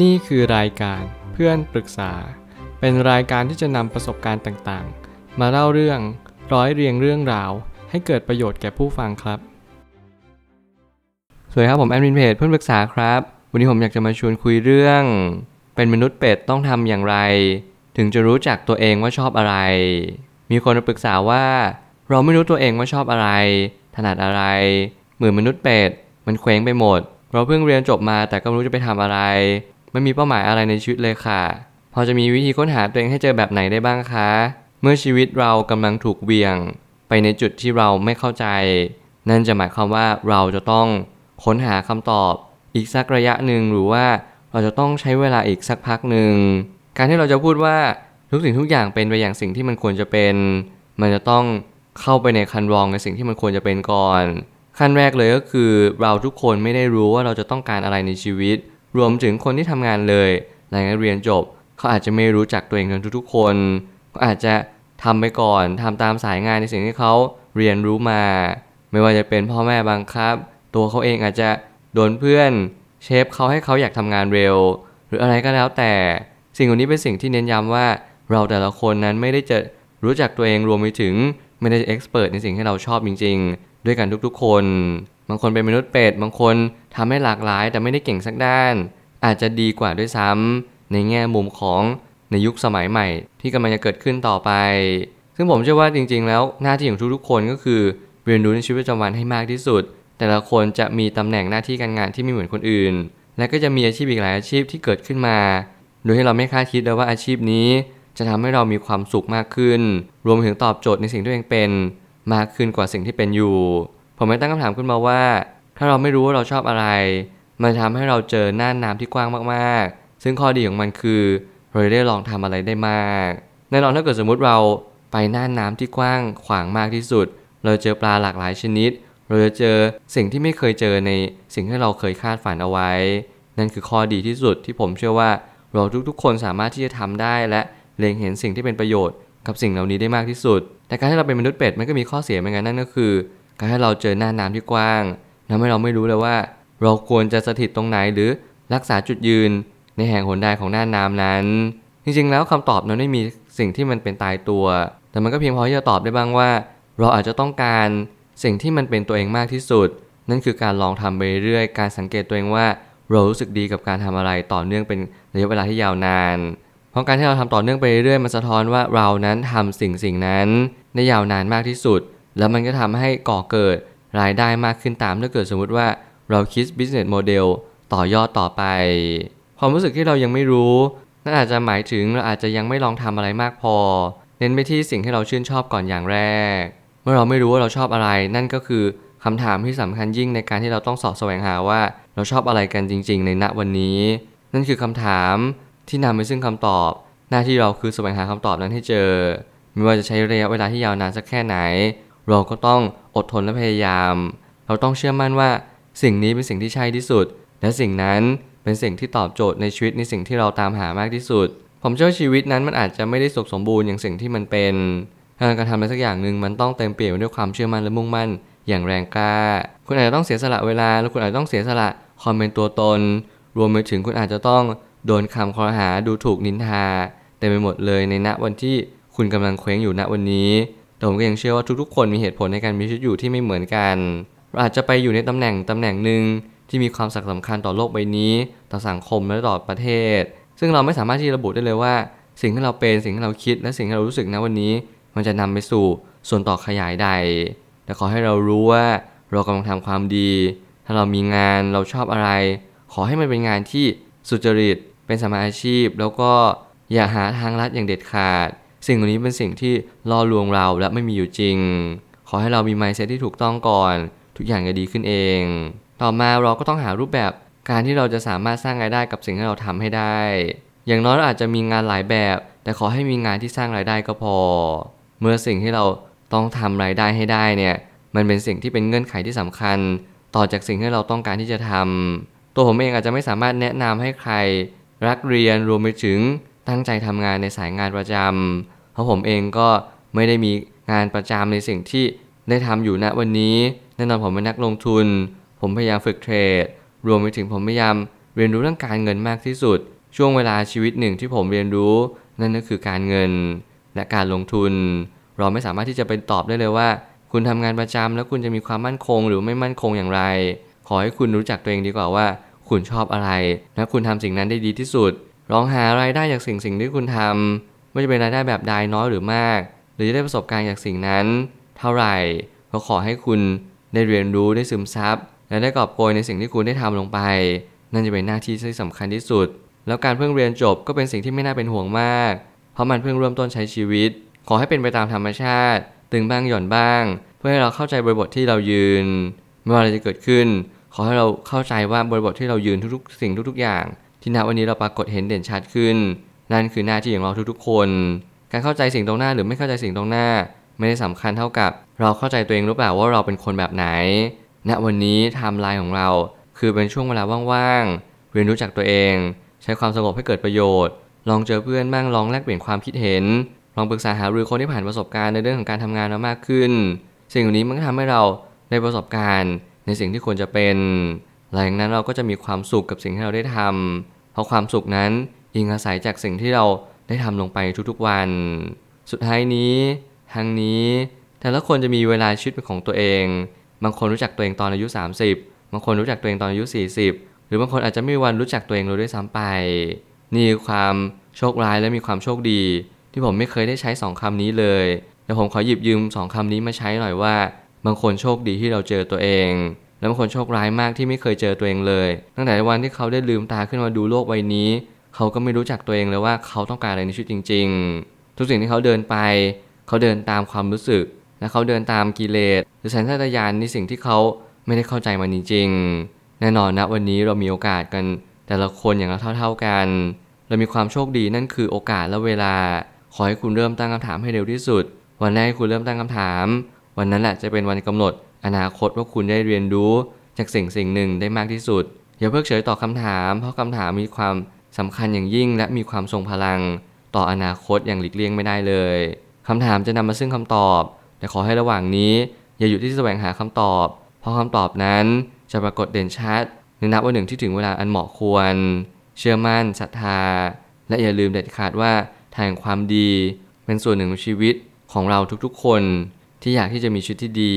นี่คือรายการเพื่อนปรึกษา เป็นรายการที่จะนำประสบการณ์ต่างๆ มาเล่าเรื่องร้อยเรียงเรื่องราว ให้เกิดประโยชน์แก่ผู้ฟังครับ สวัสดีครับผมแอดมินเพจเพื่อนปรึกษาครับ วันนี้ผมอยากจะมาชวนคุยเรื่อง เป็นมนุษย์เป็ดต้องทำอย่างไร ถึงจะรู้จักตัวเองว่าชอบอะไร มีคนมาปรึกษาว่า เราไม่รู้ตัวเองว่าชอบอะไร ถนัดอะไรเหมือนมนุษย์เป็ดมันเคว้งไปหมด เราเพิ่งเรียนจบมาแต่ก็ไม่รู้จะไปทำอะไร ไม่มีเป้าหมายอะไรในชีวิตเลยค่ะ พอจะมีวิธีค้นหาตัวเองให้เจอแบบไหนได้บ้างคะ เมื่อชีวิตเรากำลังถูกเบี่ยง ไปในจุดที่เราไม่เข้าใจ นั่นจะหมายความว่าเราจะต้องค้นหาคำตอบ อีกสักระยะหนึ่งหรือว่าเราจะต้องใช้เวลาอีกสักพักหนึ่ง การที่เราจะพูดว่าทุกสิ่งทุกอย่างเป็นไปอย่างสิ่งที่มันควรจะเป็น มันจะต้องเข้าไปในคันรองในสิ่งที่มันควรจะเป็นก่อน ขั้นแรกเลยก็คือเราทุกคนไม่ได้รู้ว่าเราจะต้องการอะไรในชีวิต รวมถึงคนที่ทำงานเลยหลังจากเรียนจบ เขาอาจจะไม่รู้จักตัวเองกันทุกๆ คนก็อาจจะทำไปก่อนทำตามสายงานในสิ่งที่เขาเรียนรู้มา ไม่ว่าจะเป็นพ่อแม่บังคับ ตัวเขาเองอาจจะโดนเพื่อนเชฟเขาให้เขาอยากทำงานเร็ว หรืออะไรก็แล้วแต่ สิ่งเหล่านี้เป็นสิ่งที่เน้นย้ำว่าเราแต่ละคนนั้นไม่ได้จะรู้จักตัวเองรวมไปถึงไม่ได้เอ็กซ์เพรสในสิ่งที่เราชอบจริง ๆ ด้วยกันทุกๆ คน บางคนเป็นมนุษย์เป็ด บางคนทำให้หลากหลาย แต่ไม่ได้เก่งสักด้าน อาจจะดีกว่าด้วยซ้ำในแง่มุมของในยุคสมัยใหม่ ที่กำลังจะเกิดขึ้นต่อไป ซึ่งผมเชื่อว่าจริง ๆ แล้วหน้าที่ของทุกๆคนก็คือเรียนรู้ในชีวิตประจำวันให้มากที่สุด แต่ละคนจะมีตำแหน่งหน้าที่การงานที่ไม่เหมือนคนอื่น และก็จะมีอาชีพอีกหลายอาชีพที่เกิดขึ้นมา โดยที่เราไม่คาดคิดเลยว่าอาชีพนี้ จะทำให้เรามีความสุขมากขึ้น รวมถึงตอบโจทย์ในสิ่งที่ตัวเองเป็น มากขึ้นกว่าสิ่งที่เป็นอยู่ ผมไม่ตั้งคำถามขึ้นมาว่า ถ้าเราไม่รู้ว่าเราชอบอะไร มันทำให้เราเจอหน้าน้ำที่กว้างมากๆ ซึ่งข้อดีของมันคือเราได้ลองทำอะไรได้มากแน่นอนถ้าเกิดสมมุติเราไปหน้าน้ำที่กว้างขวางมากที่สุด เราเจอปลาหลากหลายชนิด เราจะเจอสิ่งที่ไม่เคยเจอในสิ่งที่เราเคยคาดฝันเอาไว้ นั่นคือข้อดีที่สุดที่ผมเชื่อว่าเราทุกๆ คนสามารถที่จะทำได้และเล็งเห็นสิ่งที่เป็นประโยชน์กับสิ่งเหล่านี้ได้มากที่สุด แต่การที่เราเป็นมนุษย์เป็ดมันก็มีข้อเสียเหมือนกันนั่นก็คือ การให้เราเจอหน้าน้ำที่กว้างทำให้เราไม่รู้เลยว่า เราควรจะสถิตตรงไหนหรือรักษาจุดยืนในแห่งหนใดของหน้าน้ำนั้น จริงๆ แล้วคำตอบนั้นไม่มีสิ่งที่มันเป็นตายตัว แต่มันก็เพียงพอที่จะตอบได้บ้างว่า เราอาจจะต้องการสิ่งที่มันเป็นตัวเองมากที่สุด นั่นคือการลองทำไปเรื่อยการสังเกตตัวเองว่าเรารู้สึกดีกับการทำอะไรต่อเนื่องเป็นระยะเวลาที่ยาวนาน เพราะการที่เราทำต่อเนื่องไปเรื่อยมันสะท้อนว่าเรานั้นทำสิ่งสิ่งนั้นได้ยาวนานมากที่สุด แล้วมันก็ทำให้ก่อเกิดรายได้มากขึ้นตามถ้าเกิดสมมุติว่าเราคิด business model ต่อยอดต่อไป ความรู้สึกที่เรายังไม่รู้นั่นอาจจะหมายถึงเราอาจจะยังไม่ลองทำอะไรมากพอ เน้นไปที่สิ่งที่เราชื่นชอบก่อนอย่างแรก เมื่อเราไม่รู้ว่าเราชอบอะไร นั่นก็คือคำถามที่สำคัญยิ่งในการที่เราต้องสอบแสวงหาว่าเราชอบอะไรกันจริง ๆ ในณวันนี้ นั่นคือคำถามที่นำไปซึ่งคำตอบ หน้าที่เราคือแสวงหาคำตอบนั้นให้เจอ ไม่ว่าจะใช้ระยะเวลาที่ยาวนานสักแค่ไหน เราก็ต้องอดทนและพยายาม เราต้องเชื่อมั่นว่า สิ่งนี้เป็นสิ่งที่ใช่ที่สุด และสิ่งนั้นเป็นสิ่งที่ตอบโจทย์ในชีวิตในสิ่งที่เราตามหามากที่สุด ผมเชื่อชีวิตนั้นมันอาจจะไม่ได้สุขสมบูรณ์อย่างสิ่งที่มันเป็นการทำอะไรสักอย่างหนึ่งมันต้องเต็มเปี่ยมด้วยความเชื่อมั่นและมุ่งมั่น อย่างแรงกล้า คุณอาจจะต้องเสียสละเวลา แล้วคุณอาจจะต้องเสียสละความเป็นตัวตน รวมไปถึงคุณอาจจะต้องโดนคำคอรหาดูถูกนินทาเต็มไปหมดเลยในณวันที่คุณกำลังเคว้งอยู่ณวันนี้ แต่ผมก็ยังเชื่อว่าทุกๆ คนมีเหตุผลในการมีชีวิตอยู่ที่ไม่เหมือนกันเราอาจจะไปอยู่ในตำแหน่งตำแหน่งหนึ่งที่มีความสำคัญต่อโลกใบนี้ ต่อสังคมและต่อประเทศ ซึ่งเราไม่สามารถที่จะระบุได้เลยว่า สิ่งที่เราเป็นสิ่งที่เราคิดและสิ่งที่เรารู้สึกณวันนี้ มันจะนำไปสู่ส่วนต่อขยายใด แต่ขอให้เรารู้ว่าเรากำลังทำความดี ถ้าเรามีงานเราชอบอะไร ขอให้มันเป็นงานที่สุจริตเป็นสมาอาชีพ แล้วก็อย่าหาทางลัดอย่างเด็ดขาด สิ่งเหล่านี้เป็นสิ่งที่ล่อลวงเราและไม่มีอยู่จริง ขอให้เรามี mindset ที่ถูกต้องก่อน ทุกอย่างจะดีขึ้นเอง ต่อมาเราก็ต้องหารูปแบบการที่เราจะสามารถสร้างรายได้กับสิ่งที่เราทำให้ได้ อย่างน้อยเราอาจจะมีงานหลายแบบ แต่ขอให้มีงานที่สร้างรายได้ก็พอ เมื่อสิ่งที่เราต้องทำรายได้ให้ได้เนี่ยมันเป็นสิ่งที่เป็นเงื่อนไขที่สำคัญ ต่อจากสิ่งที่เราต้องการที่จะทำตัวผมเองอาจจะไม่สามารถแนะนำให้ใคร รักเรียนรวมไปถึง ตั้งใจทำงานในสายงานประจำเพราะผมเองก็ไม่ได้มีงานประจำในสิ่งที่ได้ทำอยู่ณวันนี้แน่นอนผมเป็นนักลงทุน ผมพยายามฝึกเทรด รวมไปถึงผมพยายามเรียนรู้เรื่องการเงินมากที่สุด ช่วงเวลาชีวิตหนึ่งที่ผมเรียนรู้ นั่นก็คือการเงินและการลงทุน เราไม่สามารถที่จะไปตอบได้เลยว่า คุณทำงานประจำแล้วคุณจะมีความมั่นคงหรือไม่มั่นคงอย่างไร ขอให้คุณรู้จักตัวเองดีกว่าว่า คุณชอบอะไร และคุณทำสิ่งนั้นได้ดีที่สุด ลองหารายได้จากสิ่งสิ่งที่คุณทำไม่ว่าจะเป็นรายได้แบบใดน้อยหรือมาก หรือจะได้ประสบการณ์จากสิ่งนั้น เท่าไหร่ก็ขอให้คุณได้เรียนรู้ได้ซึมซับและได้กอบโกยในสิ่งที่คุณได้ทำลงไป นั่นจะเป็นหน้าที่ที่สำคัญที่สุด แล้วการเพิ่งเรียนจบก็เป็นสิ่งที่ไม่น่าเป็นห่วงมาก เพราะมันเพิ่งเริ่มต้นใช้ชีวิต ขอให้เป็นไปตามธรรมชาติ ตึงบ้างหย่อนบ้าง เพื่อให้เราเข้าใจบริบทที่เรายืน ไม่ว่าอะไรจะเกิดขึ้น ขอให้เราเข้าใจว่าบริบทที่เรายืนทุกๆ สิ่งทุก ๆ อย่าง ที่ณวันนี้เราปรากฏเห็นเด่นชัดขึ้น นั่นคือหน้าที่ของเราทุกๆ คน การเข้าใจสิ่งตรงหน้าหรือไม่เข้าใจสิ่งตรงหน้า ไม่ได้สำคัญเท่ากับ เราเข้าใจตัวเองหรือเปล่าว่าเราเป็นคนแบบไหน ณวันนี้ไทม์ไลน์ของเรา คือเป็นช่วงเวลาว่างๆเรียนรู้จักตัวเอง ใช้ความสงบให้เกิดประโยชน์ ลองเจอเพื่อนบ้างลองแลกเปลี่ยนความคิดเห็น ลองปรึกษาหารือคนที่ผ่านประสบการณ์ในเรื่องของการทำงานมามากขึ้น สิ่งเหล่านี้มันก็ทำให้เราได้ประสบการณ์ ในสิ่งที่ควรจะเป็นหลังจากนั้นเราก็จะมีความสุขกับสิ่งที่เราได้ทำ เพราะความสุขนั้นอิงอาศัยจากสิ่งที่เราได้ทำลงไปทุกๆวัน สุดท้ายนี้ทางนี้แต่ละคนจะมีเวลาชีวิตเป็นของตัวเอง บางคนรู้จักตัวเองตอนอายุ 30 บางคนรู้จักตัวเองตอนอายุ 40 หรือบางคนอาจจะไม่มีวันรู้จักตัวเองเลยด้วยซ้ำไป นี่คือความโชคร้ายและมีความโชคดี ที่ผมไม่เคยได้ใช้สองคำนี้เลยแต่ผมขอหยิบยืมสองคำนี้มาใช้หน่อยว่า บางคนโชคดีที่เราเจอตัวเอง และบางคนโชคร้ายมากที่ไม่เคยเจอตัวเองเลย ตั้งแต่วันที่เขาได้ลืมตาขึ้นมาดูโลกใบนี้ เขาก็ไม่รู้จักตัวเองเลยว่าเขาต้องการอะไรในชีวิตจริง ๆ ทุกสิ่งที่เขาเดินไป เขาเดินตามความรู้สึก และเขาเดินตามกิเลสหรือสัญชาตญาณในสิ่งที่เขาไม่ได้เข้าใจมันจริงๆแน่นอนนะวันนี้เรามีโอกาสกันแต่ละคนอย่างเราเท่าๆกัน เรามีความโชคดีนั่นคือโอกาสและเวลา ขอให้คุณเริ่มตั้งคำถามให้เร็วที่สุด วันแรกคุณเริ่มตั้งคำถาม วันนั้นแหละจะเป็นวันกำหนด อนาคตว่าคุณได้เรียนรู้จากสิ่งสิ่งหนึ่งได้มากที่สุด อย่าเพิกเฉยต่อคำถาม เพราะคำถามมีความสำคัญอย่างยิ่ง และมีความทรงพลัง ต่ออนาคตอย่างหลีกเลี่ยงไม่ได้เลยคำถามจะนำมาซึ่งคำตอบ แต่ขอให้ระหว่างนี้ อย่าอยู่ที่แสวงหาคำตอบ เพราะคำตอบนั้นจะปรากฏเด่นชัดในนับวันหนึ่งที่ถึงเวลาอันเหมาะควร เชื่อมั่นศรัทธา และอย่าลืมเด็ดขาดว่าทางความดีเป็นส่วนหนึ่งของชีวิตของเราทุกๆคนที่อยากที่จะมีชีวิตที่ดี